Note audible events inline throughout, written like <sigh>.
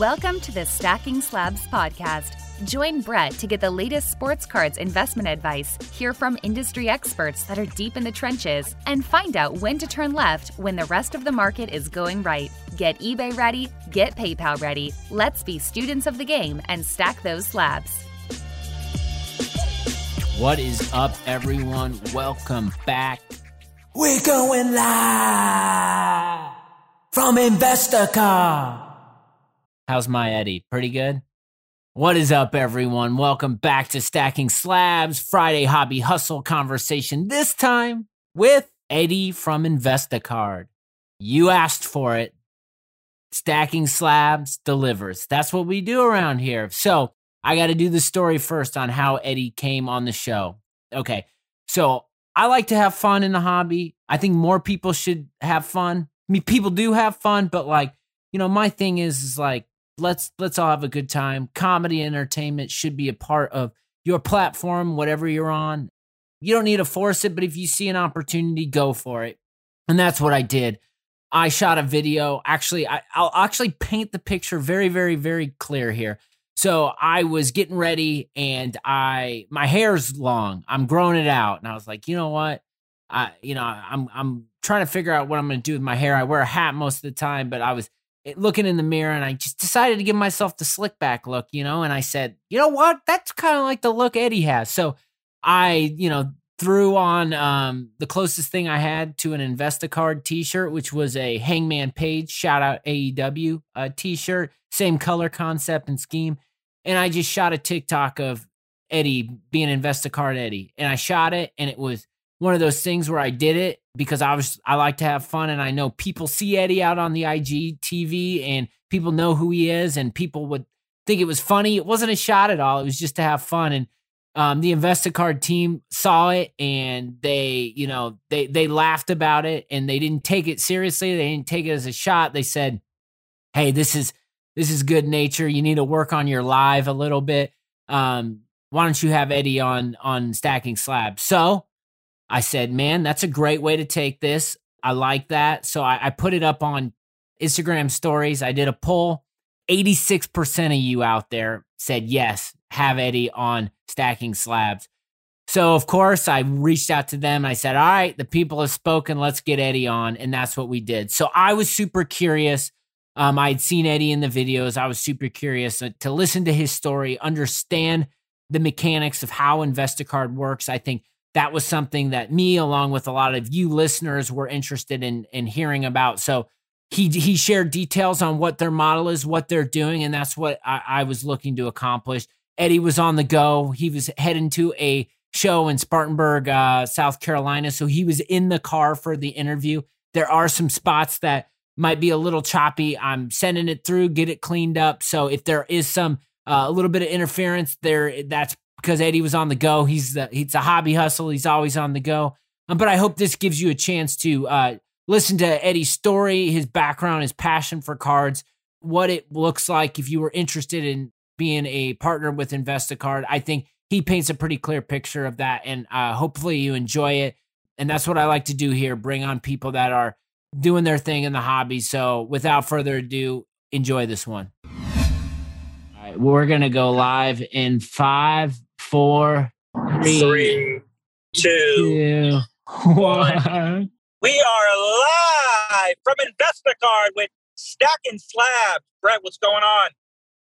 Welcome to the Stacking Slabs podcast. Join Brett to get the latest sports cards investment advice, hear from industry experts that are deep in the trenches, and find out when to turn left when the rest of the market is going right. Get eBay ready, get PayPal ready. Let's be students of the game and stack those slabs. What is up, everyone? Welcome back. We're going live from Investacard. How's my Eddie? Pretty good? What is up, everyone? Welcome back to Stacking Slabs Friday Hobby Hustle conversation. This time with Eddie from Investacard. You asked for it. Stacking Slabs delivers. That's what we do around here. So I got to do the story first on how Eddie came on the show. Okay. So I like to have fun in the hobby. I think more people should have fun. I mean, people do have fun, but like, you know, my thing is, is like, let's let's all have a good time. Comedy entertainment should be a part of your platform, whatever you're on. You don't need to force it, but if you see an opportunity, go for it. And that's what I did. I shot a video. Actually, I, I'll actually paint the picture very, very, very clear here. So I was getting ready and I my hair's long. I'm growing it out. And I was like, you know what? I you know, I'm I'm trying to figure out what I'm gonna do with my hair. I wear a hat most of the time, but I was looking in the mirror and I just decided to give myself the slick back look, you know, and I said, you know what? That's kind of like the look Eddie has. So I, you know, threw on um, the closest thing I had to an Investacard t-shirt, which was a Hangman Page shout out AEW uh, t-shirt, same color concept and scheme. And I just shot a TikTok of Eddie being Investacard Eddie. And I shot it and it was one of those things where I did it because I was I like to have fun and I know people see Eddie out on the IG TV and people know who he is and people would think it was funny. It wasn't a shot at all. It was just to have fun and um, the Investacard team saw it and they, you know, they they laughed about it and they didn't take it seriously. They didn't take it as a shot. They said, "Hey, this is this is good nature. You need to work on your live a little bit. Um, why don't you have Eddie on on stacking slabs?" So I said, man, that's a great way to take this. I like that. So I, I put it up on Instagram stories. I did a poll. 86% of you out there said, yes, have Eddie on stacking slabs. So, of course, I reached out to them. I said, all right, the people have spoken. Let's get Eddie on. And that's what we did. So I was super curious. Um, I had seen Eddie in the videos. I was super curious to, listen to his story, understand the mechanics of how Investacard works. I think that was something that me, along with a lot of you listeners, were interested in in hearing about. So he he shared details on what their model is, what they're doing, and that's what I, I was looking to accomplish. Eddie was on the go. He was heading to a show in Spartanburg, uh, South Carolina. So he was in the car for the interview. There are some spots that might be a little choppy. I'm sending it through, get it cleaned up. So if there is some uh, a little bit of interference there, that's because Eddie was on the go. He's the, he's a hobby hustle. He's always on the go. Um, but I hope this gives you a chance to uh, listen to Eddie's story, his background, his passion for cards, what it looks like if you were interested in being a partner with Investacard. I think he paints a pretty clear picture of that, and uh, hopefully you enjoy it. And that's what I like to do here: bring on people that are doing their thing in the hobby. So, without further ado, enjoy this one. All right, we're gonna go live in five, four, three, Three, two, two, one. We are live from Investacard with Stacking Slabs. Brett, what's going on?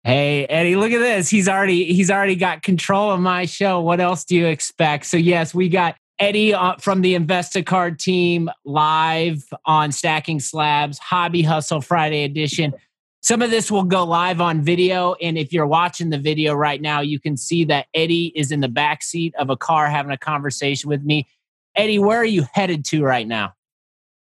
Hey Eddie, look at this. He's already he's already got control of my show. What else do you expect? So yes, we got Eddie uh, from the Investacard team live on Stacking Slabs Hobby Hustle Friday edition. Some of this will go live on video, and if you're watching the video right now, you can see that Eddie is in the back seat of a car having a conversation with me. Eddie, where are you headed to right now?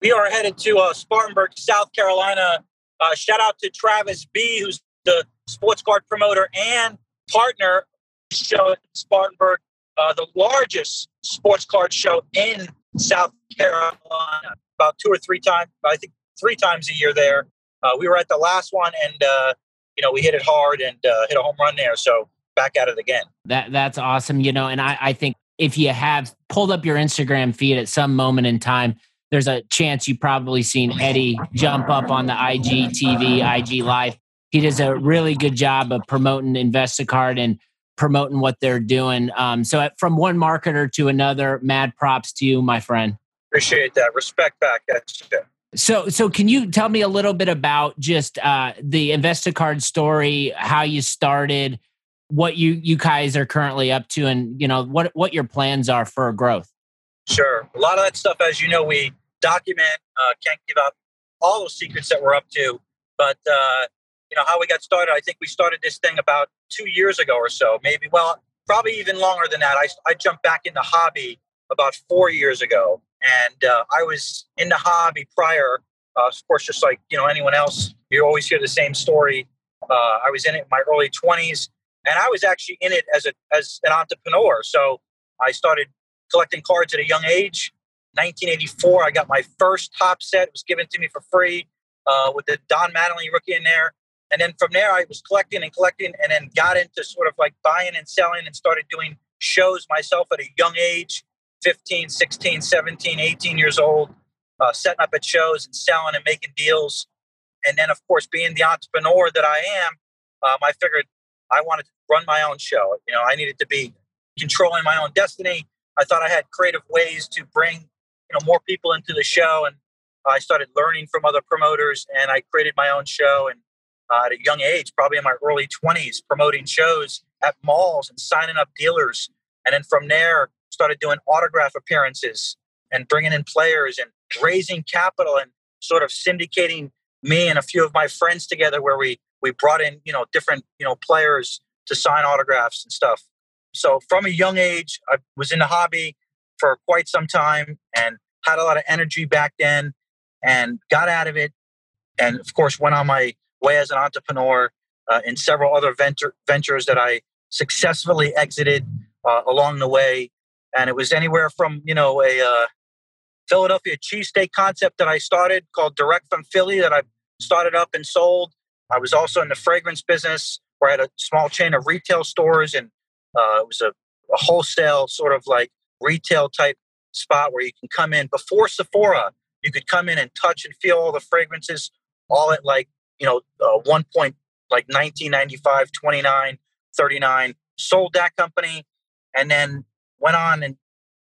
We are headed to uh, Spartanburg, South Carolina. Uh, shout out to Travis B, who's the sports card promoter and partner show at Spartanburg, uh, the largest sports card show in South Carolina. About two or three times, I think three times a year there. Uh, we were at the last one, and uh, you know we hit it hard and uh, hit a home run there. So back at it again. That that's awesome. You know, and I, I think if you have pulled up your Instagram feed at some moment in time, there's a chance you've probably seen Eddie jump up on the IG TV, IG Live. he does a really good job of promoting Investacard and promoting what they're doing. Um, so, from one marketer to another, mad props to you, my friend. Appreciate that. Respect back. That's it. So, so can you tell me a little bit about just uh, the Investacard story, how you started, what you you guys are currently up to, and you know what what your plans are for growth? Sure, a lot of that stuff, as you know, we document. Uh, can't give out all those secrets that we're up to, but uh, you know how we got started. I think we started this thing about two years ago or so, maybe. Well, probably even longer than that. I I jumped back into hobby about four years ago, and uh, I was in the hobby prior. Uh, of course, just like you know anyone else, you always hear the same story. Uh, I was in it in my early twenties, and I was actually in it as a as an entrepreneur. So I started collecting cards at a young age. 1984, I got my first Topps set. It was given to me for free uh, with the Don Mattingly rookie in there. And then from there, I was collecting and collecting, and then got into sort of like buying and selling, and started doing shows myself at a young age 15, 16, 17, 18 years old, uh, setting up at shows and selling and making deals. And then, of course, being the entrepreneur that I am, um, I figured I wanted to run my own show. You know, I needed to be controlling my own destiny. I thought I had creative ways to bring, you know, more people into the show. And I started learning from other promoters and I created my own show. And uh, at a young age, probably in my early 20s, promoting shows at malls and signing up dealers. And then from there, started doing autograph appearances and bringing in players and raising capital and sort of syndicating me and a few of my friends together where we we brought in you know different you know players to sign autographs and stuff. So from a young age i was in the hobby for quite some time and had a lot of energy back then and got out of it and of course went on my way as an entrepreneur uh, in several other venture, ventures that i successfully exited uh, along the way and it was anywhere from you know a uh, Philadelphia cheesesteak concept that I started called Direct from Philly that I started up and sold. I was also in the fragrance business where I had a small chain of retail stores and uh, it was a, a wholesale sort of like retail type spot where you can come in before Sephora. You could come in and touch and feel all the fragrances, all at like you know uh, one point like 1995, 29, 39. Sold that company, and then went on and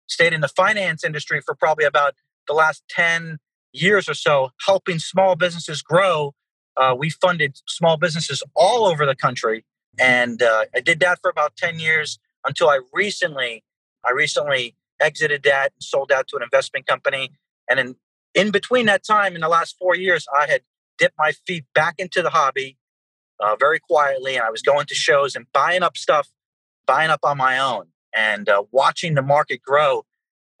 stayed in the finance industry for probably about the last 10 years or so, helping small businesses grow. Uh, we funded small businesses all over the country. And uh, I did that for about 10 years until I recently, I recently exited that and sold out to an investment company. And in, in between that time, in the last four years, I had dipped my feet back into the hobby uh, very quietly. And I was going to shows and buying up stuff, buying up on my own and uh, watching the market grow.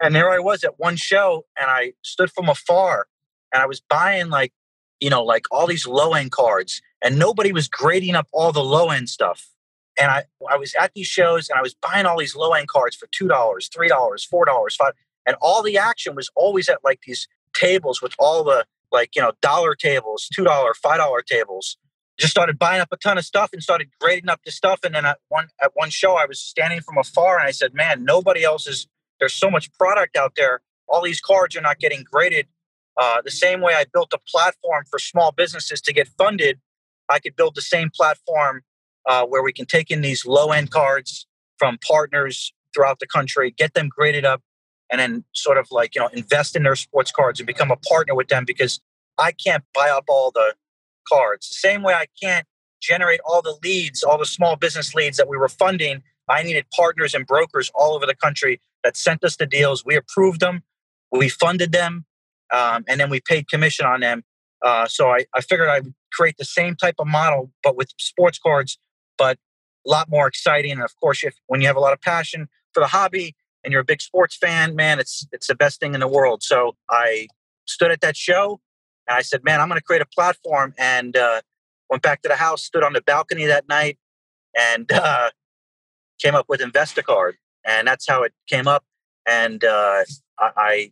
And there I was at one show, and I stood from afar, and I was buying like, you know, like all these low end cards, and nobody was grading up all the low end stuff. And I, I was at these shows, and I was buying all these low end cards for two dollars, three dollars, four dollars, five, and all the action was always at like these tables with all the like you know dollar tables, two dollar, five dollar tables, just started buying up a ton of stuff and started grading up the stuff. And then at one at one show, I was standing from afar and I said, "Man, nobody else is. There's so much product out there. All these cards are not getting graded. Uh, the same way I built a platform for small businesses to get funded, I could build the same platform uh, where we can take in these low end cards from partners throughout the country, get them graded up, and then sort of like you know invest in their sports cards and become a partner with them because I can't buy up all the cards. The same way I can't generate all the leads, all the small business leads that we were funding. I needed partners and brokers all over the country that sent us the deals. We approved them, we funded them, um, and then we paid commission on them. Uh, so I, I figured I would create the same type of model, but with sports cards, but a lot more exciting. And of course, if when you have a lot of passion for the hobby and you're a big sports fan, man, it's it's the best thing in the world. So I stood at that show and I said, man, I'm going to create a platform. And uh, went back to the house, stood on the balcony that night, and <laughs> uh, came up with Investacard. And that's how it came up. And uh, I, I,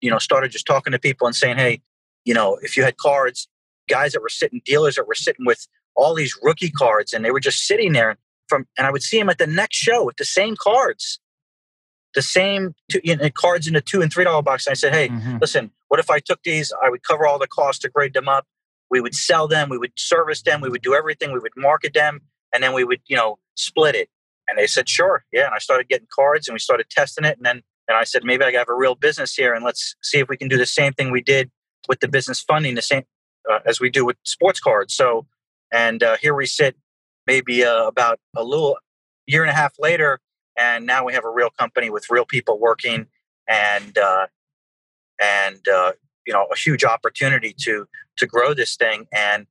you know, started just talking to people and saying, hey, you know, if you had cards, guys that were sitting, dealers that were sitting with all these rookie cards, and they were just sitting there from, and I would see them at the next show with the same cards the same two, you know, cards in the two and three dollar box. And I said, hey, mm-hmm. listen, what if I took these? I would cover all the costs to grade them up. we would sell them, we would service them, we would do everything, we would market them, and then we would, you know, split it. And they said, sure, yeah. And I started getting cards, and we started testing it, and then and I said, maybe I have a real business here, and let's see if we can do the same thing we did with the business funding, the same uh, as we do with sports cards. So, and uh, here we sit, maybe uh, about a little year and a half later, and now we have a real company with real people working, and uh, and uh, you know a huge opportunity to to grow this thing. And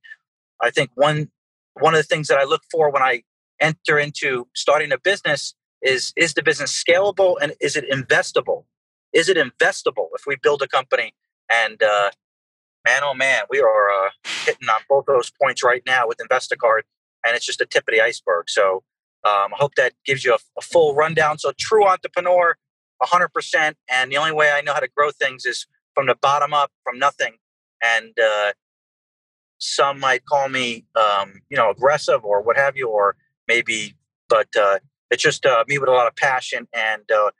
I think one one of the things that I look for when I enter into starting a business is is the business scalable and is it investable? Is it investable if we build a company? And uh, man, oh man, we are uh, hitting on both those points right now with Investacard, and it's just a tip of the iceberg. So um, I hope that gives you a, a full rundown. So true entrepreneur, 100%. And the only way I know how to grow things is from the bottom up, from nothing. And uh, some might call me, um, you know, aggressive or what have you, or maybe, but uh, it's just uh, me with a lot of passion and uh,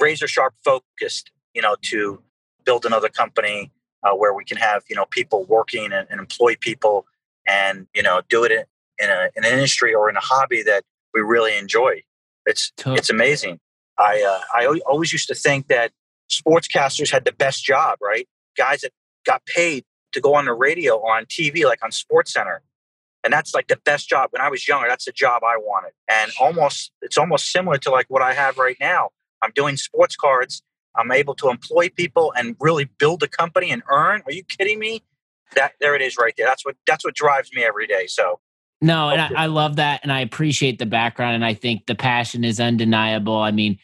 razor sharp focused, you know, to build another company uh, where we can have, you know, people working and, and employ people and, you know, do it in, in, a, in an industry or in a hobby that we really enjoy. It's, it's amazing. I, uh, I always used to think that sportscasters had the best job, right? Guys that got paid to go on the radio or on TV, like on Sports Center. And that's like the best job. When I was younger, that's the job I wanted. And almost, it's almost similar to like what I have right now. I'm doing sports cards. I'm able to employ people and really build a company and earn. Are you kidding me? That there it is right there. That's what that's what drives me every day. So no, and I, I, love that, and I appreciate the background, and I think the passion is undeniable. I mean,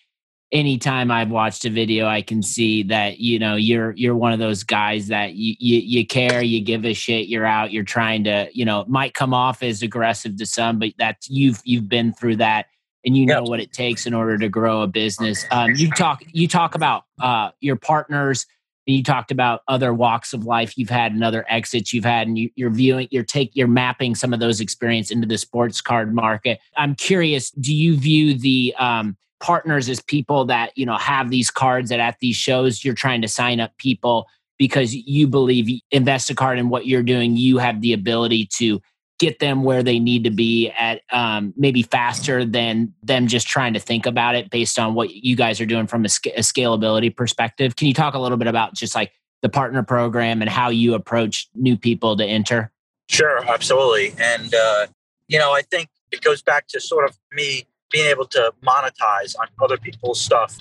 anytime I've watched a video, I can see that you know you're you're one of those guys that you, you you, care, you give a shit, you're out, you're trying to you know it might come off as aggressive to some, but that's you've you've been through that and you know yep. what it takes in order to grow a business. Um, you talk you talk about uh, your partners. And you talked about other walks of life you've had and other exits you've had, and you, are viewing, you're take, you're mapping some of those experience into the sports card market. I'm curious, do you view the um, partners as people that you know have these cards that at these shows you're trying to sign up people because you believe Investacard and what you're doing, you have the ability to get them where they need to be at um, maybe faster than them just trying to think about it based on what you guys are doing from a, sc- a, scalability perspective. Can you talk a little bit about just like the partner program and how you approach new people to enter? Sure, absolutely. And, uh, you know, I think it goes back to sort of me being able to monetize on other people's stuff.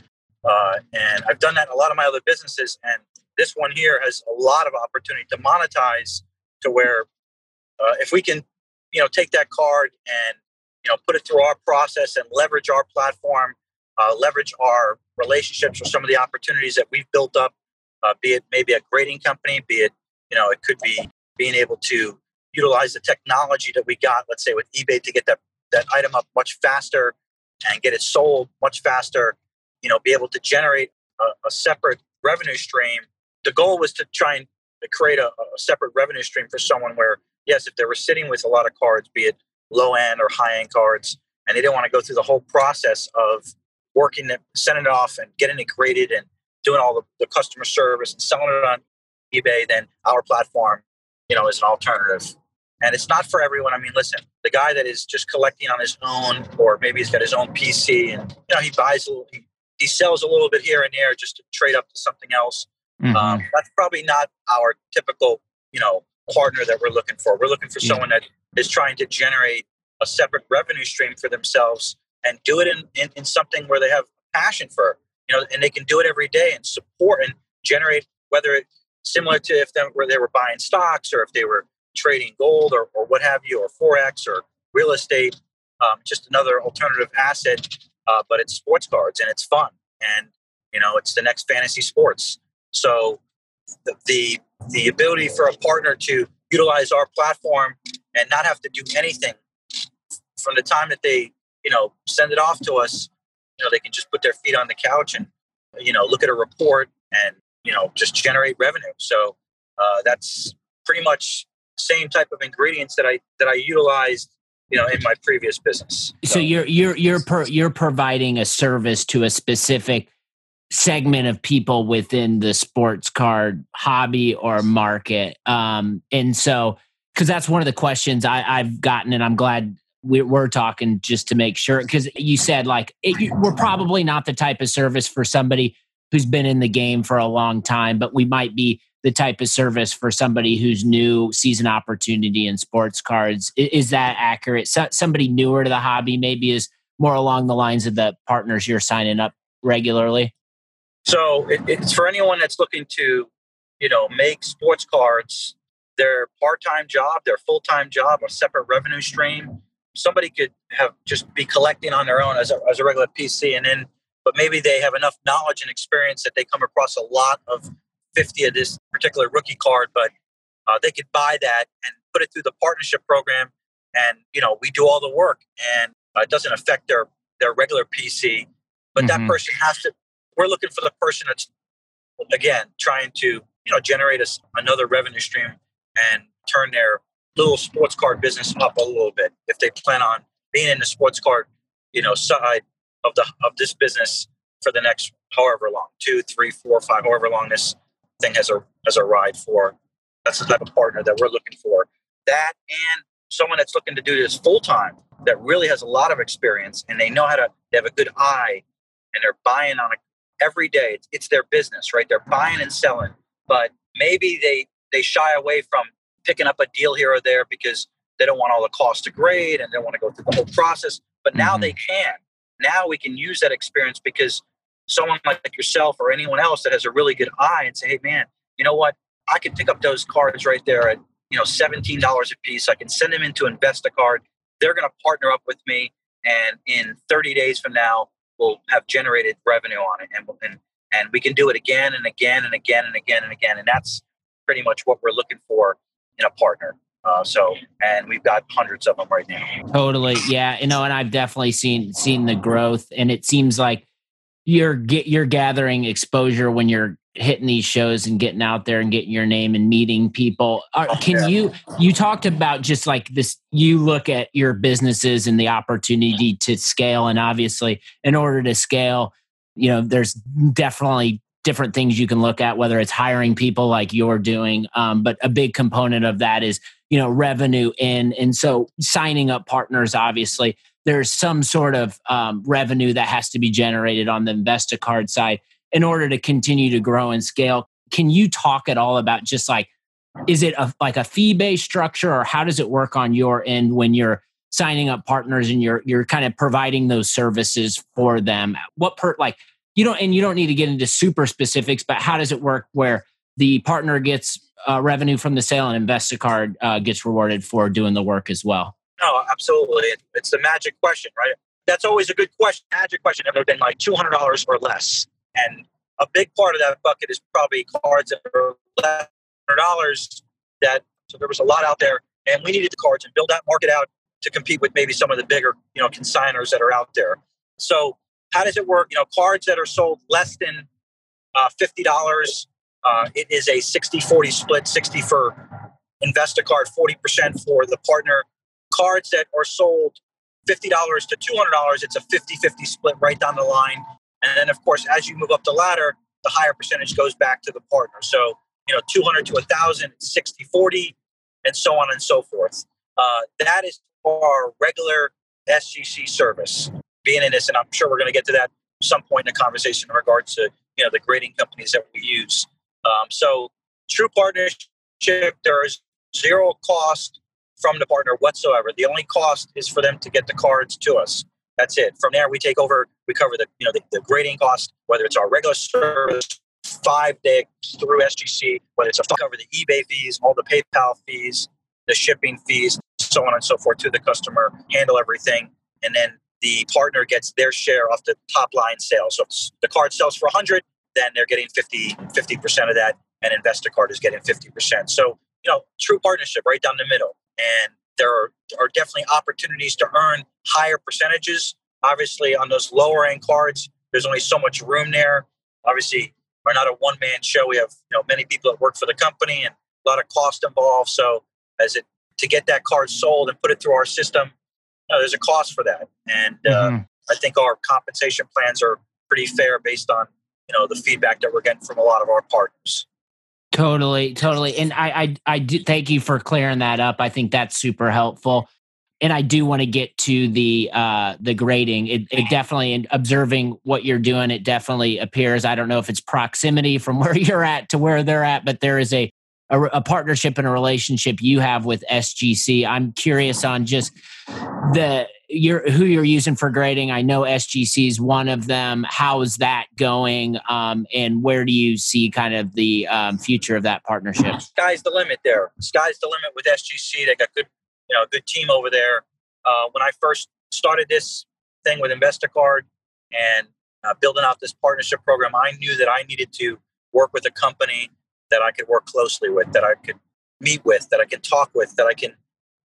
Uh, and I've done that in a lot of my other businesses. And this one here has a lot of opportunity to monetize to where uh, if we can, you know, take that card and, you know, put it through our process and leverage our platform, uh, leverage our relationships with some of the opportunities that we've built up, uh, be it maybe a grading company, be it, you know, it could be being able to utilize the technology that we got, let's say with eBay to get that, that item up much faster and get it sold much faster, you know, be able to generate a, a separate revenue stream. The goal was to try and create a, a, separate revenue stream for someone where, yes, if they were sitting with a lot of cards, be it low end or high end cards, and they didn't want to go through the whole process of working it, sending it off and getting it graded and doing all the, the customer service and selling it on eBay, then our platform, you know, is an alternative and it's not for everyone. I mean, listen, the guy that is just collecting on his own, or maybe he's got his own PC, and you know he buys a little, he, he sells a little bit here and there just to trade up to something else. Mm-hmm. Um, that's probably not our typical, you know, partner that we're looking for. We're looking for yeah. someone that is trying to generate a separate revenue stream for themselves and do it in, in, in something where they have passion for, you know, and they can do it every day and support and generate whether it similar to if they, where they were buying stocks or if they were trading gold or, or what have you, or forex or real estate. Um, just another alternative asset, uh, but it's sports cards and it's fun, and you know it's the next fantasy sports. So the, the the ability for a partner to utilize our platform and not have to do anything from the time that they you know send it off to us you know they can just put their feet on the couch and you know look at a report and you know just generate revenue so uh, that's pretty much same type of ingredients that I that I utilized you know in my previous business. So, so you're you're you're per, you're providing a service to a specific segment of people within the sports card hobby or market. Um, and so, because that's one of the questions I, I've gotten, and I'm glad we're talking just to make sure. Because you said like it, we're probably not the type of service for somebody who's been in the game for a long time, but we might be the type of service for somebody who's new season opportunity in sports cards. Is that accurate? So, somebody newer to the hobby maybe is more along the lines of the partners you're signing up regularly. So it, it's for anyone that's looking to, you know, make sports cards their part-time job, their full-time job, a separate revenue stream. Somebody could have just be collecting on their own as a, as a regular PC, and then, but maybe they have enough knowledge and experience that they come across a lot of 50 of this particular rookie card, but uh, they could buy that and put it through the partnership program. And, you know, we do all the work and uh, it doesn't affect their, their regular PC. But mm-hmm. that person has to, we're looking for the person that's, again, trying to, you know, generate us another revenue stream and turn their little sports card business up a little bit if they plan on being in the sports card, you know, side of the of this business for the next however long, two, three, four, five, however long this thing has a as a ride for. That's the type of partner that we're looking for. That and someone that's looking to do this full time that really has a lot of experience and they know how to they have a good eye and they're buying on it every day. It's, it's their business, right? They're buying and selling, but maybe they they shy away from picking up a deal here or there because they don't want all the costs to grade and they don't want to go through the whole process. But now mm-hmm. they can. Now we can use that experience because someone like yourself or anyone else that has a really good eye and say, hey, man, you know what? I can pick up those cards right there at you know $17 a piece. I can send them into Investacard. They're going to partner up with me, and in 30 days from now, we'll have generated revenue on it, and and and we can do it again and again and again and again and again, and that's pretty much what we're looking for in a partner. Uh, so, and we've got hundreds of them right now. Totally, yeah. You know, and I've definitely seen seen the growth, and it seems like you're get you're gathering exposure when you're hitting these shows and getting out there and getting your name and meeting people oh, can yeah. you you talked about just like this you look at your businesses and the opportunity to scale and obviously in order to scale you know there's definitely different things you can look at whether it's hiring people like you're doing um, but a big component of that is you know revenue in and so signing up partners obviously there's some sort of um, revenue that has to be generated on the Investacard side in order to continue to grow and scale. Can you talk at all about just like, is it a, like a fee based structure or how does it work on your end when you're signing up partners and you're you're kind of providing those services for them? What per like you don't and you don't need to get into super specifics, but how does it work where the partner gets uh, revenue from the sale and Investacard uh, gets rewarded for doing the work as well? No, absolutely. It's the magic question, right? That's always a good question. Magic question. Have been like two hundred dollars or less? And a big part of that bucket is probably cards that are less hundred dollars. That so there was a lot out there, and we needed the cards and build that market out to compete with maybe some of the bigger, you know, consigners that are out there. So how does it work? You know, cards that are sold less than uh, fifty dollars. Uh, it is a 60-40 split, 60 for Investacard 40% for the partner cards that are sold $50 to $200, it's a 50 50 split right down the line. And then, of course, as you move up the ladder, the higher percentage goes back to the partner. So, you know, 200 to 1,000, 60 40, and so on and so forth. Uh, that is our regular SGC service being in this. And I'm sure we're going to get to that some point in the conversation in regards to, you know, the grading companies that we use. Um, so, true partnership, there is zero cost from the partner whatsoever. The only cost is for them to get the cards to us. That's it. From there, we take over. We cover the you know the, the grading cost, whether it's our regular service, five day through SGC, whether it's a cover the eBay fees, all the PayPal fees, the shipping fees, so on and so forth to the customer. Handle everything, and then the partner gets their share off the top line sales. So if the card sells for 100, then they're getting 50 percent of that, and Investacard is getting 50%. So you know, true partnership right down the middle and there are, are definitely opportunities to earn higher percentages. Obviously, on those lower end cards, there's only so much room there. Obviously, we're not a one man show. We have you know many people that work for the company and a lot of cost involved. So, as it to get that card sold and put it through our system, you know, there's a cost for that. And uh, mm-hmm. I think our compensation plans are pretty fair based on you know the feedback that we're getting from a lot of our partners. Totally, totally. And I, I, I do thank you for clearing that up. I think that's super helpful. And I do want to get to the uh, the grading. It, it definitely, in observing what you're doing, it definitely appears. I don't know if it's proximity from <laughs> where you're at to where they're at, but there is a a, a partnership and a relationship you have with SGC. I'm curious on just the you're who you're using for grading. I know SGC is one of them. How is that going? Um, and where do you see kind of the um, future of that partnership? Sky's the limit there. Sky's the limit with SGC. They got good, you know, good team over there. Uh, when I first started this thing with Investacard and uh, building out this partnership program, I knew that I needed to work with a company that I could work closely with, that I could meet with, that I can talk with, that I can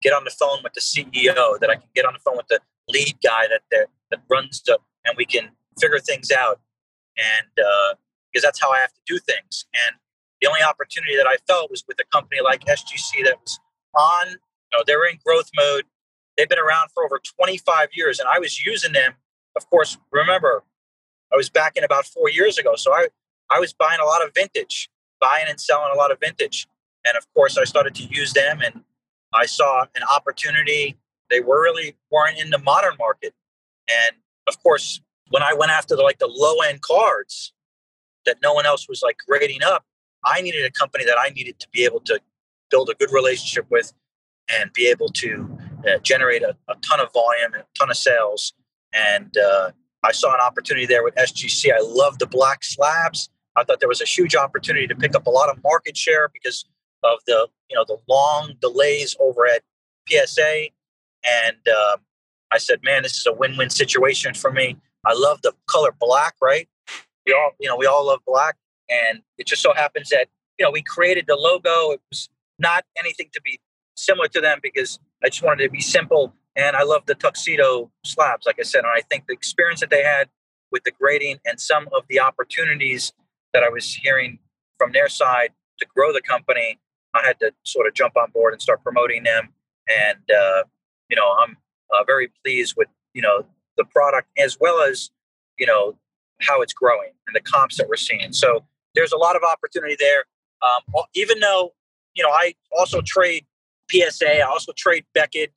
get on the phone with the CEO, that I can get on the phone with the lead guy that that, runs the, and we can figure things out. And uh, because that's how I have to do things. And the only opportunity that I felt was with a company like SGC that was on, you know, they were in growth mode. They've been around for over 25 years, and I was using them. Of course, remember, I was back in about four years ago, so I I was buying a lot of vintage, buying and selling a lot of vintage, and of course, I started to use them, and I saw an opportunity. They were really weren't in the modern market. And of course, when I went after the like the low end cards that no one else was like grading up, I needed a company that I needed to be able to build a good relationship with and be able to uh, generate a, a, ton of volume and a ton of sales. And uh, I saw an opportunity there with SGC. I love the black slabs. I thought there was a huge opportunity to pick up a lot of market share because of the you know the long delays over at PSA, and uh, I said, man, this is a win-win situation for me. I love the color black, right? We all you know we all love black, and it just so happens that you know we created the logo. It was not anything to be similar to them because I just wanted to be simple. And I love the tuxedo slabs, like I said. And I think the experience that they had with the grading and some of the opportunities that I was hearing from their side to grow the company I had to sort of jump on board and start promoting them. And uh, you know, I'm uh, very pleased with you know the product as well as you know how it's growing and the comps that we're seeing. So there's a lot of opportunity there. Um, even though you know I also trade PSA, I also trade Beckett.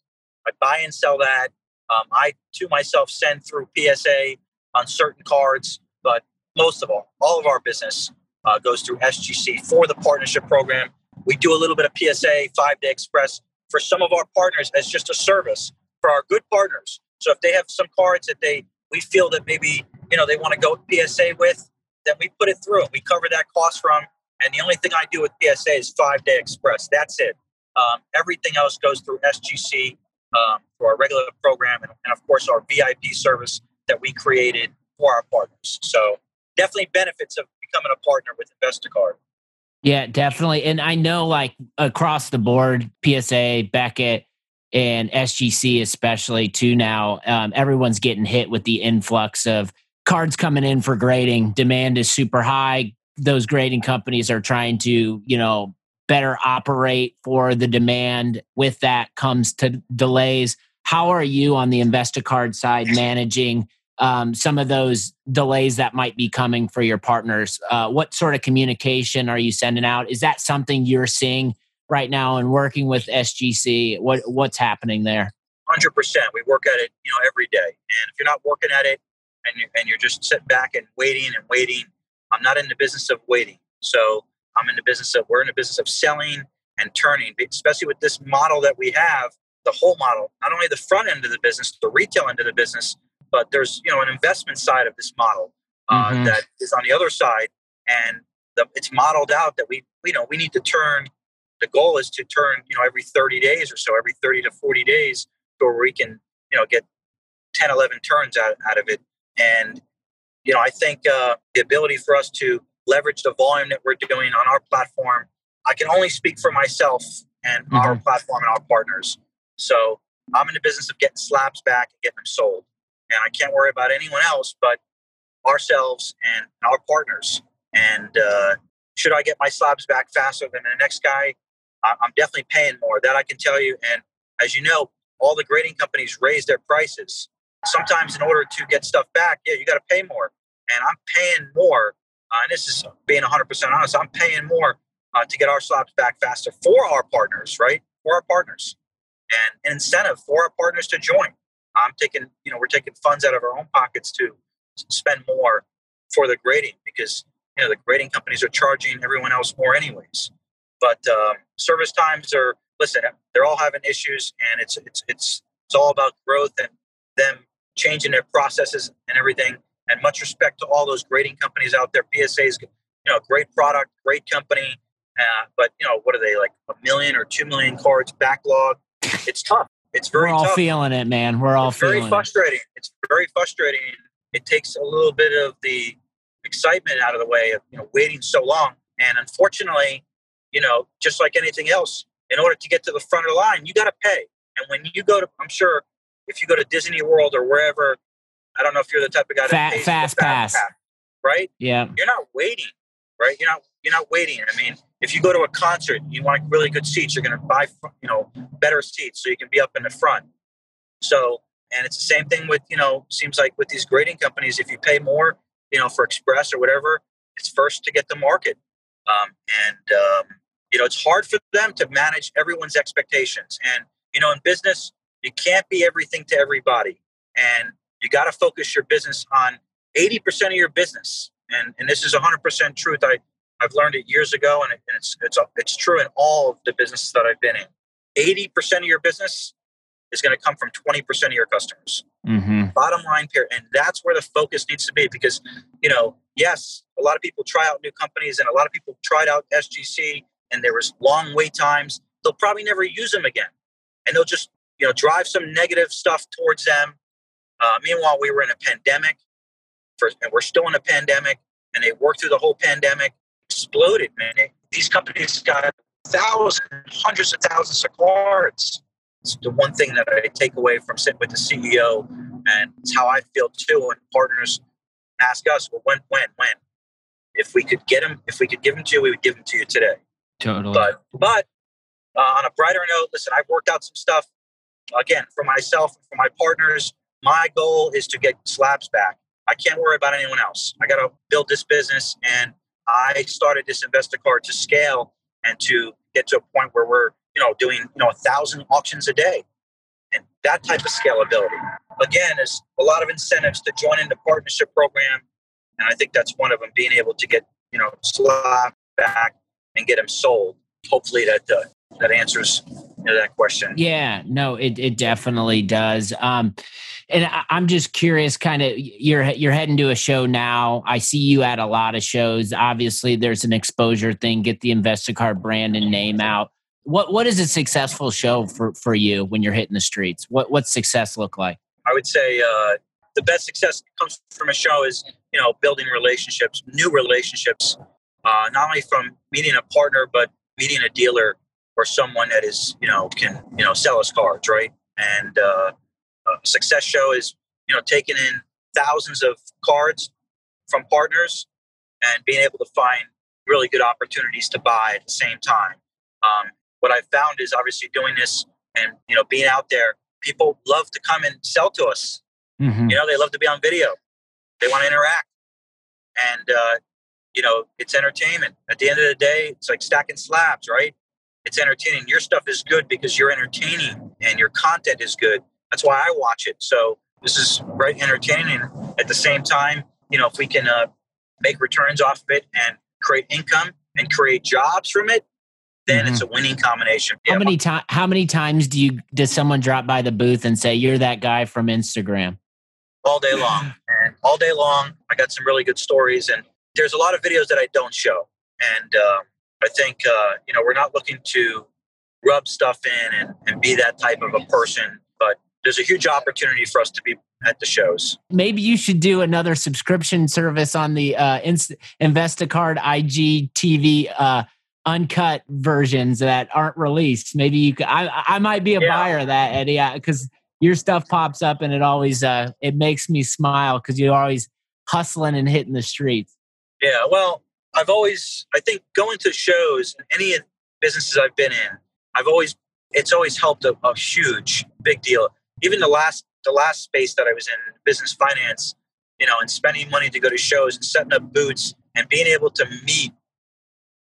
I buy and sell that. Um, I to myself send through PSA on certain cards, but most of all, all of our business uh, goes through SGC for the partnership program we do a little bit of PSA, five day express for some of our partners as just a service for our good partners. So if they have some cards that they we feel that maybe you know they want to go PSA with, then we put it through. We cover that cost from. And the only thing I do with PSA is five day express. That's it. Um, everything else goes through SGC um, through our regular program, and, and of course our VIP service that we created for our partners. So definitely benefits of becoming a partner with Investacard. Yeah, definitely. And I know like across the board, PSA, Beckett, and SGC especially too now, um, everyone's getting hit with the influx of cards coming in for grading. Demand is super high. Those grading companies are trying to, you know, better operate for the demand. With that comes to delays. How are you on the Investacard side managing um, some of those delays that might be coming for your partners. Uh, what sort of communication are you sending out? Is that something you're seeing right now and working with SGC? What what's happening there? Hundred percent. We work at it, you know, every day. And if you're not working at it, and you and you're just sitting back and waiting and waiting, I'm not in the business of waiting. So I'm in the business of we're in the business of selling and turning, especially with this model that we have. The whole model, not only the front end of the business, the retail end of the business, but there's you know an investment side of this model uh, mm-hmm. that is on the other side, and the, it's modeled out that we you know we need to turn. The goal is to turn you know every 30 days or so, every 30 to 40 days, where we can you know get 10, 11 turns out, out of it. And you know I think uh, the ability for us to leverage the volume that we're doing on our platform. I can only speak for myself and mm-hmm. our platform and our partners. So I'm in the business of getting slabs back and getting them sold and I can't worry about anyone else but ourselves and our partners. And uh, should I get my slabs back faster than the next guy? I'm definitely paying more. That I can tell you. And as you know, all the grading companies raise their prices. Sometimes, in order to get stuff back, yeah, you got to pay more. And I'm paying more uh, and this is being 100% honest, I'm paying more uh, to get our slabs back faster for our partners, right? For our partners, and an incentive for our partners to join. I'm taking, you know, we're taking funds out of our own pockets to spend more for the grading because you know the grading companies are charging everyone else more anyways. But um, service times are listen, they're all having issues, and it's it's it's it's all about growth and them changing their processes and everything. And much respect to all those grading companies out there. PSA is, you know, great product, great company. Uh, but you know, what are they like a million or two million cards backlog? It's tough. It's very. We're all tough. feeling it, man. We're all it's feeling very frustrating. It's very frustrating. It takes a little bit of the excitement out of the way of you know waiting so long. And unfortunately, you know, just like anything else, in order to get to the front of the line, you got to pay. And when you go to, I'm sure if you go to Disney World or wherever, I don't know if you're the type of guy that fast for the pass. right? Yeah. You're not waiting, right? You're not you're not waiting. I mean, if you go to a concert, you want really good seats, you're going to buy you know better seats so you can be up in the front. So, and it's the same thing with you know seems like with these grading companies, if you pay more, you know, for Express or whatever, it's first to get the market, um, and um, you know it's hard for them to manage everyone's expectations. And you know, in business, you can't be everything to everybody, and you got to focus your business on 80% of your business. And, and this is 100% truth. I, I've learned it years ago, and, it, and it's, it's, it's true in all of the businesses that I've been in. 80% of your business is going to come from 20% of your customers. Mm-hmm. Bottom line, here, and that's where the focus needs to be because, you know, yes, a lot of people try out new companies, and a lot of people tried out SGC, and there was long wait times. They'll probably never use them again, and they'll just, you know, drive some negative stuff towards them. Uh, meanwhile, we were in a pandemic, for, and we're still in a pandemic, and they worked through the whole pandemic, exploded, man. These companies got thousands, hundreds of thousands of cards. It's the one thing that I take away from sitting with the CEO, and it's how I feel too. When partners ask us, "Well, when, when, when?" If we could get them, if we could give them to you, we would give them to you today. Totally. But but uh, on a brighter note, listen, I've worked out some stuff again for myself and for my partners. My goal is to get slabs back. I can't worry about anyone else. I got to build this business, and I started this Investacard to scale and to get to a point where we're you know doing you know a thousand auctions a day, and that type of scalability. Again, is a lot of incentives to join in the partnership program, and I think that's one of them. Being able to get you know slab back and get them sold. Hopefully that uh, that answers know, that question. Yeah, no, it it definitely does. Um, and I, I'm just curious, kind of, you're you're heading to a show now. I see you at a lot of shows. Obviously, there's an exposure thing. Get the Investacard brand and name out. What what is a successful show for for you when you're hitting the streets? What what's success look like? I would say uh, the best success comes from a show is you know building relationships, new relationships, uh, not only from meeting a partner but meeting a dealer or someone that is you know can you know sell us cards, right? And uh, a success show is you know taking in thousands of cards from partners and being able to find really good opportunities to buy at the same time. Um, what I've found is obviously doing this and you know being out there people love to come and sell to us. Mhm. You know, they love to be on video. They want to interact, and uh, you know, it's entertainment. At the end of the day, it's like stacking slabs, right? It's entertaining. Your stuff is good because you're entertaining, and your content is good. That's why I watch it. So this is right entertaining. At the same time, you know, if we can uh, make returns off of it and create income and create jobs from it, then it's a winning combination. How Yeah, many times? How many times do you does someone drop by the booth and say you're that guy from Instagram? all day long <laughs> and all day long i got some really good stories and there's a lot of videos that i don't show and um, i think uh, you know we're not looking to rub stuff in and, and be that type of a person but there's a huge opportunity for us to be at the shows Maybe you should do another subscription service on the uh, Inst- Investacard IG TV uh, uncut versions that aren't released. Maybe you could. I I might be a Yeah. buyer of that, Eddie, because your stuff pops up and it always uh, it makes me smile because you're always hustling and hitting the streets. yeah well i've always i think going to shows any businesses i've been in i've always it's always helped a, a huge big deal even the last the last space that i was in business finance you know and spending money to go to shows and setting up booths and being able to meet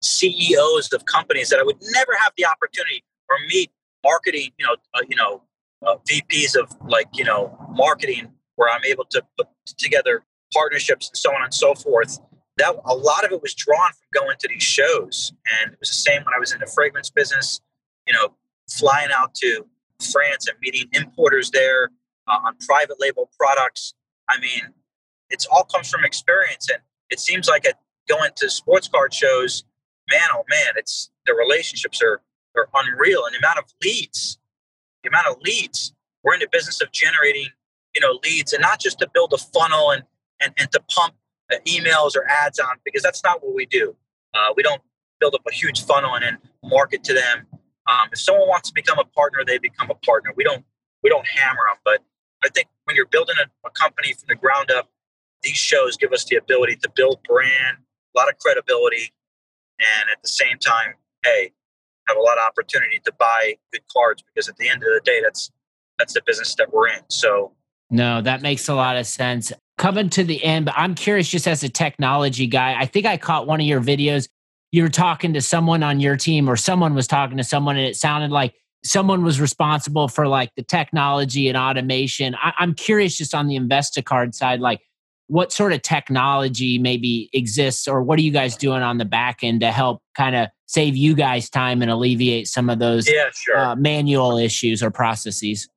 CEOs of companies that I would never have the opportunity or meet marketing, you know, uh, you know, uh, VPs of like you know marketing, where I'm able to put together partnerships and so on and so forth. That a lot of it was drawn from going to these shows, and it was the same when I was in the fragrance business. You know, flying out to France and meeting importers there uh, on private label products. I mean, it's all comes from experience, and it seems like at going to sports card shows, man, oh man, it's the relationships are are unreal, and the amount of leads, the amount of leads. We're in the business of generating, you know, leads, and not just to build a funnel and and, and to pump emails or ads on, because that's not what we do. Uh, we don't build up a huge funnel and then market to them. Um, if someone wants to become a partner, they become a partner. We don't we don't hammer them, but I think when you're building a, a company from the ground up, these shows give us the ability to build brand, a lot of credibility, and at the same time, hey, have a lot of opportunity to buy good cards because at the end of the day, that's that's the business that we're in. So no, that makes a lot of sense. Coming to the end, but I'm curious just as a technology guy, I think I caught one of your videos. You were talking to someone on your team, or someone was talking to someone, and it sounded like someone was responsible for like the technology and automation. I, am curious just on the Investacard side, like what sort of technology maybe exists or what are you guys doing on the back end to help kind of save you guys time and alleviate some of those yeah, sure. uh, manual issues or processes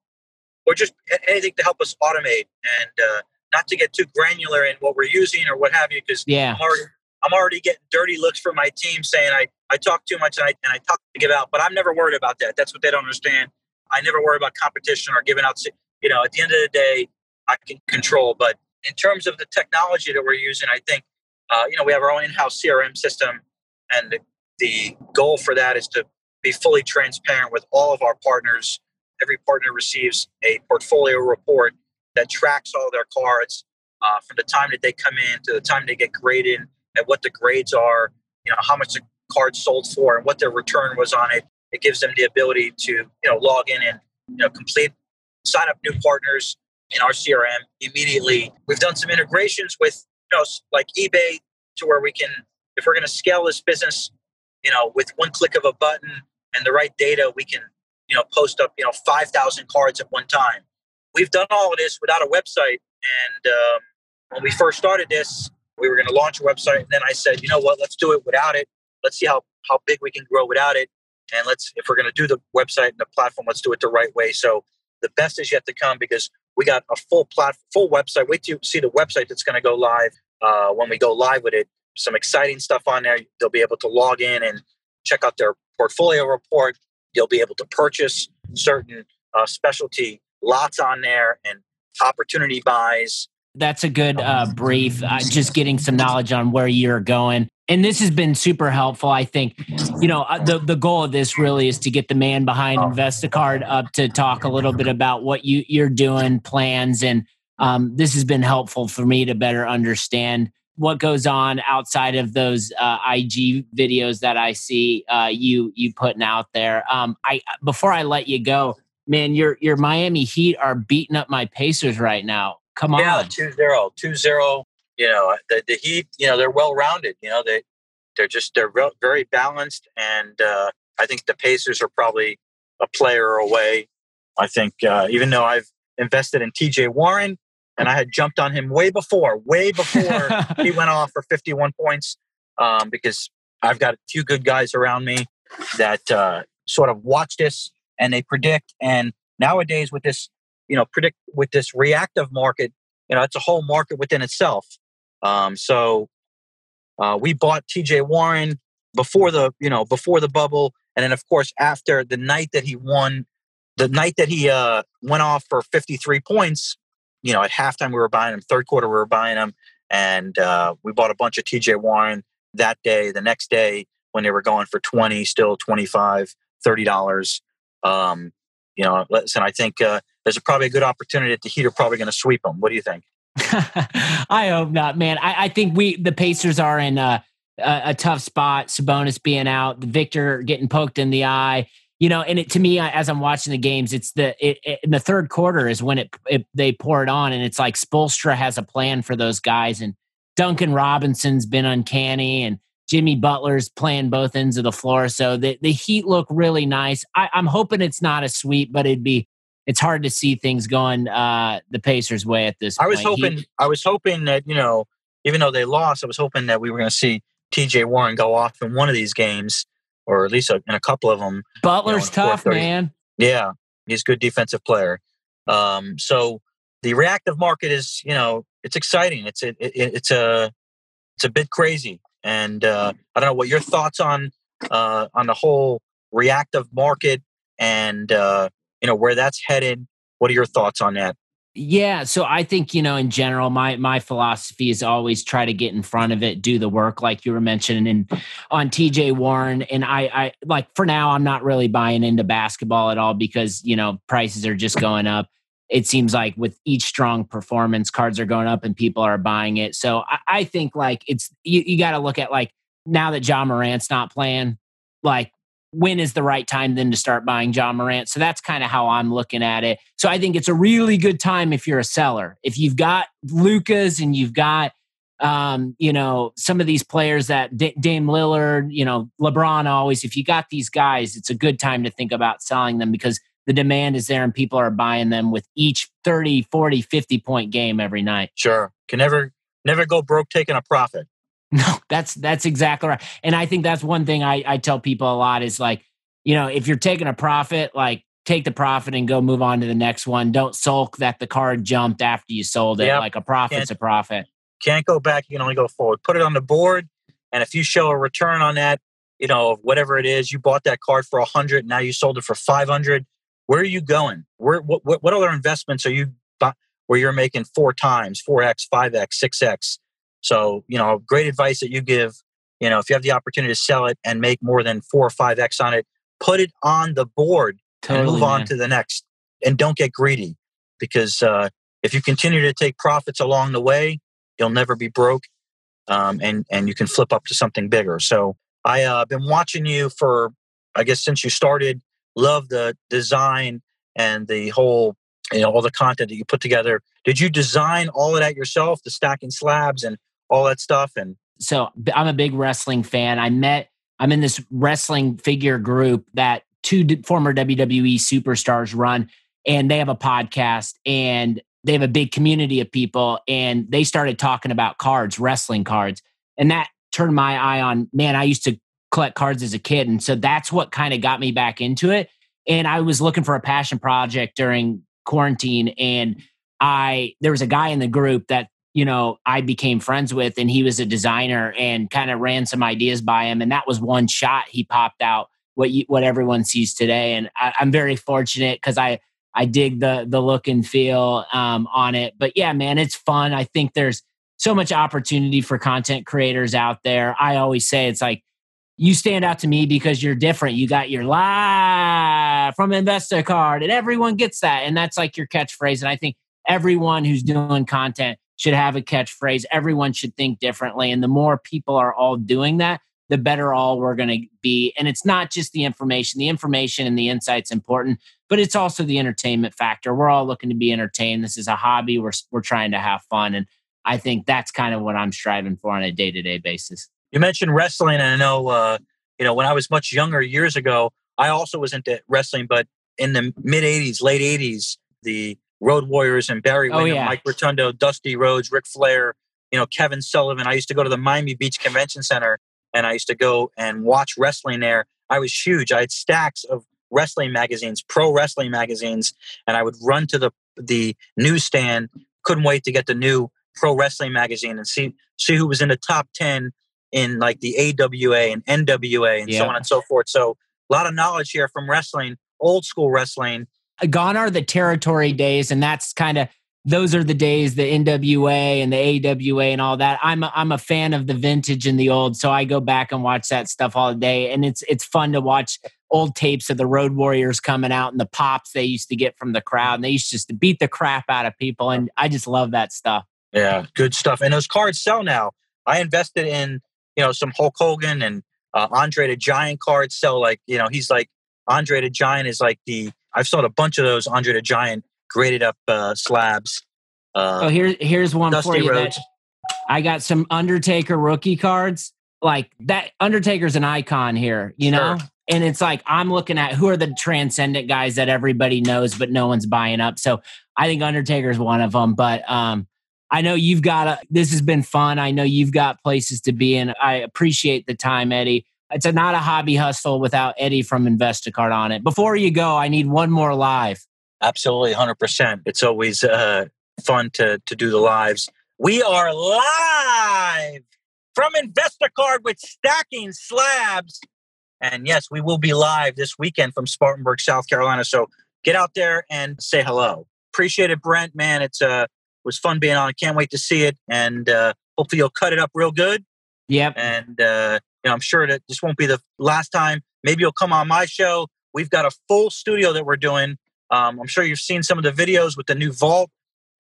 or just anything to help us automate and uh, not to get too granular in what we're using or what have you because yeah. I'm already, I'm already getting dirty looks from my team saying I, I talk too much and I, and I talk to give out but I'm never worried about that. That's what they don't understand. I never worry about competition or giving out you know at the end of the day I can control. But in terms of the technology that we're using, I think uh, you know we have our own in-house CRM system, and the, the goal for that is to be fully transparent with all of our partners. Every partner receives a portfolio report that tracks all their cards uh, from the time that they come in to the time they get graded and what the grades are. You know how much the card sold for and what their return was on it. It gives them the ability to you know log in and you know complete sign up new partners in our CRM immediately. We've done some integrations with you know like eBay to where we can, if we're going to scale this business, you know, with one click of a button and the right data, we can you know post up you know five thousand cards at one time. We've done all of this without a website, and um, when we first started this, we were going to launch a website, and then I said, you know what, let's do it without it. Let's see how how big we can grow without it, and let's if we're going to do the website and the platform, let's do it the right way. So the best is yet to come because we got a full plat, full website. Wait till you see the website that's going to go live uh, when we go live with it. Some exciting stuff on there. They'll be able to log in and check out their portfolio report. You'll be able to purchase certain uh, specialty lots on there and opportunity buys. That's a good uh, brief. Uh, just getting some knowledge on where you're going and this has been super helpful. I think, you know, uh, the the goal of this really is to get the man behind Investacard up to talk a little bit about what you you're doing, plans, and um, this has been helpful for me to better understand what goes on outside of those uh, IG videos that I see uh, you you putting out there. Um, I before I let you go, man, your your Miami Heat are beating up my Pacers right now. Come on, yeah, 2-0, 2-0 you know the, the Heat. You know they're well rounded. You know they they're just they're re- very balanced, and uh, I think the Pacers are probably a player away. I think uh, even though I've invested in T.J. Warren and I had jumped on him way before, way before he <laughs> went off for 51 points, um, because I've got a few good guys around me that uh, sort of watch this and they predict. And nowadays, with this, you know, predict with this reactive market, you know, it's a whole market within itself. Um, so uh, we bought TJ Warren before the you know before the bubble, and then of course after the night that he won, the night that he uh, went off for 53 points. You know, at halftime we were buying him. Third quarter we were buying him, and uh, we bought a bunch of TJ Warren that day. The next day when they were going for 20, still 25, 30 dollars. Um, you know, listen, I think uh, there's a, probably a good opportunity that the Heat are probably going to sweep them. What do you think? <laughs> I hope not, man. I, I, think we the Pacers are in a, a, a, tough spot. Sabonis being out, Victor getting poked in the eye. You know, and it, to me, as I'm watching the games, it's the it, it, in the third quarter is when it, it they pour it on, and it's like Spoelstra has a plan for those guys, and Duncan Robinson's been uncanny, and Jimmy Butler's playing both ends of the floor. So the, the Heat look really nice. I, I'm hoping it's not a sweep, but it'd be it's hard to see things going uh, the Pacers' way at this. I was hoping. I was hoping that you know, even though they lost, I was hoping that we were going to see T.J. Warren go off in one of these games, or at least in a couple of them. Butler's you know, tough, man. Yeah, he's a good defensive player. Um, so the reactive market is, you know, it's exciting. It's a, it, it's a, it's a bit crazy. And uh, I don't know what your thoughts on uh, on the whole reactive market and uh, you know where that's headed. What are your thoughts on that? Yeah, so I think you know in general my my philosophy is always try to get in front of it, do the work like you were mentioning and on TJ Warren and I I like for now I'm not really buying into basketball at all because you know prices are just going up. It seems like with each strong performance cards are going up and people are buying it. So I, I think like it's you, you got to look at like now that Ja Morant's not playing, like when is the right time then to start buying Ja Morant? So that's kind of how I'm looking at it. So I think it's a really good time if you're a seller. If you've got Lucas and you've got um, you know, some of these players that D- Dame Lillard, you know, LeBron always, if you got these guys, it's a good time to think about selling them because the demand is there and people are buying them with each 30, 40, 50 point game every night. Sure, can never never go broke taking a profit. <laughs> No, that's that's exactly right. And I think that's one thing I, I tell people a lot is like, you know, if you're taking a profit, like take the profit and go move on to the next one. Don't sulk that the card jumped after you sold it. Yep. Like a profit's Can't- a profit. Can't go back. You can only go forward. Put it on the board, and if you show a return on that, you know of whatever it is, you bought that card for a hundred. Now you sold it for five hundred. Where are you going? Where what, what what other investments are you where you're making four times, four x, five x, six x? So you know, great advice that you give. You know, if you have the opportunity to sell it and make more than four or five x on it, put it on the board and Totally. move on man. to the next. And don't get greedy because uh, if you continue to take profits along the way, you'll never be broke, um, and and you can flip up to something bigger. So I uh, been watching you for I guess since you started. Love the design and the whole you know all the content that you put together. Did you design all of that yourself? The stacking slabs and all that stuff and so i'm a big wrestling fan. I met, I'm in this wrestling figure group that two former WWE superstars run, and they have a podcast and they have a big community of people. And they started talking about cards, wrestling cards. And that turned my eye on, man, I used to collect cards as a kid. And so that's what kind of got me back into it. And I was looking for a passion project during quarantine. And I, there was a guy in the group that you know, I became friends with, and he was a designer and kind of ran some ideas by him. And that was one shot he popped out what you, what everyone sees today. And I, I'm very fortunate because I I dig the the look and feel um, on it. But yeah, man, it's fun. I think there's so much opportunity for content creators out there. I always say it's like you stand out to me because you're different. You got your live from Investacard, and everyone gets that, and that's like your catchphrase. And I think everyone who's doing content should have a catchphrase. Everyone should think differently. And the more people are all doing that, the better all we're going to be. And it's not just the information, the information and the insight's important, but it's also the entertainment factor. We're all looking to be entertained. This is a hobby. We're, we're trying to have fun. And I think that's kind of what I'm striving for on a day to day basis. You mentioned wrestling, and I know, uh, you know, when I was much younger years ago, I also was into wrestling, but in the mid 80s, late 80s, the Road Warriors and Barry Oh, yeah. Mike Rotundo, Dusty Rhodes, Ric Flair, you know, Kevin Sullivan. I used to go to the Miami Beach Convention Center and I used to go and watch wrestling there. I was huge. I had stacks of wrestling magazines, pro wrestling magazines, and I would run to the the newsstand. Couldn't wait to get the new pro wrestling magazine and see see who was in the top ten in like the AWA and NWA and so on and so forth. So a lot of knowledge here from wrestling, old school wrestling. Uh, gone are the territory days, and that's kind of those are the days the NWA and the AWA and all that. I'm a, I'm a fan of the vintage and the old, so I go back and watch that stuff all day, and it's it's fun to watch old tapes of the Road Warriors coming out and the pops they used to get from the crowd, and they used just to beat the crap out of people, and I just love that stuff. Yeah, good stuff. And those cards sell now. I invested in you know some Hulk Hogan and uh, Andre the Giant cards sell like you know he's like Andre the Giant is like the I've sold a bunch of those Andre the Giant graded up uh, slabs. Uh, Oh, here here's one for Dusty you. That, I got some Undertaker rookie cards. Like that Undertaker's an icon here, you know? And it's like I'm looking at who are the transcendent guys that everybody knows, but no one's buying up. So I think Undertaker's one of them. But um, I know you've got a, this has been fun. I know you've got places to be in. I appreciate the time, Eddie. It's a, not a hobby hustle without Eddie from Investacard on it. Before you go, I need one more live. Absolutely, 100%. It's always uh, fun to, to do the lives. We are live from Investacard with Stacking Slabs. And yes, we will be live this weekend from Spartanburg, South Carolina. So get out there and say hello. Appreciate it, Brent. Man, it's uh, was fun being on. I Can't wait to see it. And uh, hopefully you'll cut it up real good. Yep. And uh, you know, I'm sure that this won't be the last time. Maybe you'll come on my show. We've got a full studio that we're doing. Um, I'm sure you've seen some of the videos with the new vault.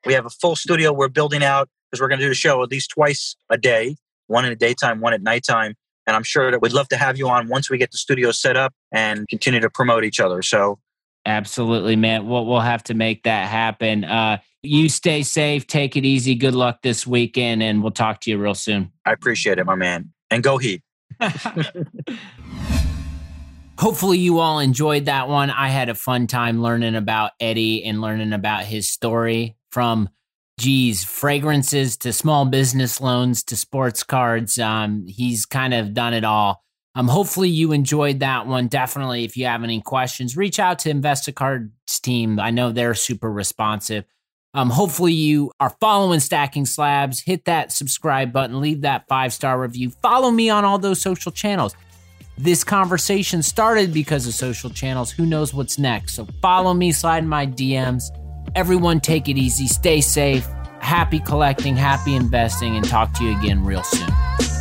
We have a full studio we're building out because we're going to do the show at least twice a day, one in the daytime, one at nighttime. And I'm sure that we'd love to have you on once we get the studio set up and continue to promote each other. So, absolutely, man. We'll, we'll have to make that happen. Uh, you stay safe, take it easy. Good luck this weekend, and we'll talk to you real soon. I appreciate it, my man. And go Heat. <laughs> Hopefully, you all enjoyed that one. I had a fun time learning about Eddie and learning about his story from geez, fragrances to small business loans to sports cards. Um, he's kind of done it all. Um, hopefully you enjoyed that one. Definitely, if you have any questions, reach out to Investacard's team. I know they're super responsive. Um, hopefully you are following Stacking Slabs. Hit that subscribe button, leave that five star review. Follow me on all those social channels. This conversation started because of social channels. Who knows what's next? So follow me, slide my DMs. Everyone, take it easy, stay safe, happy collecting, happy investing, and talk to you again real soon.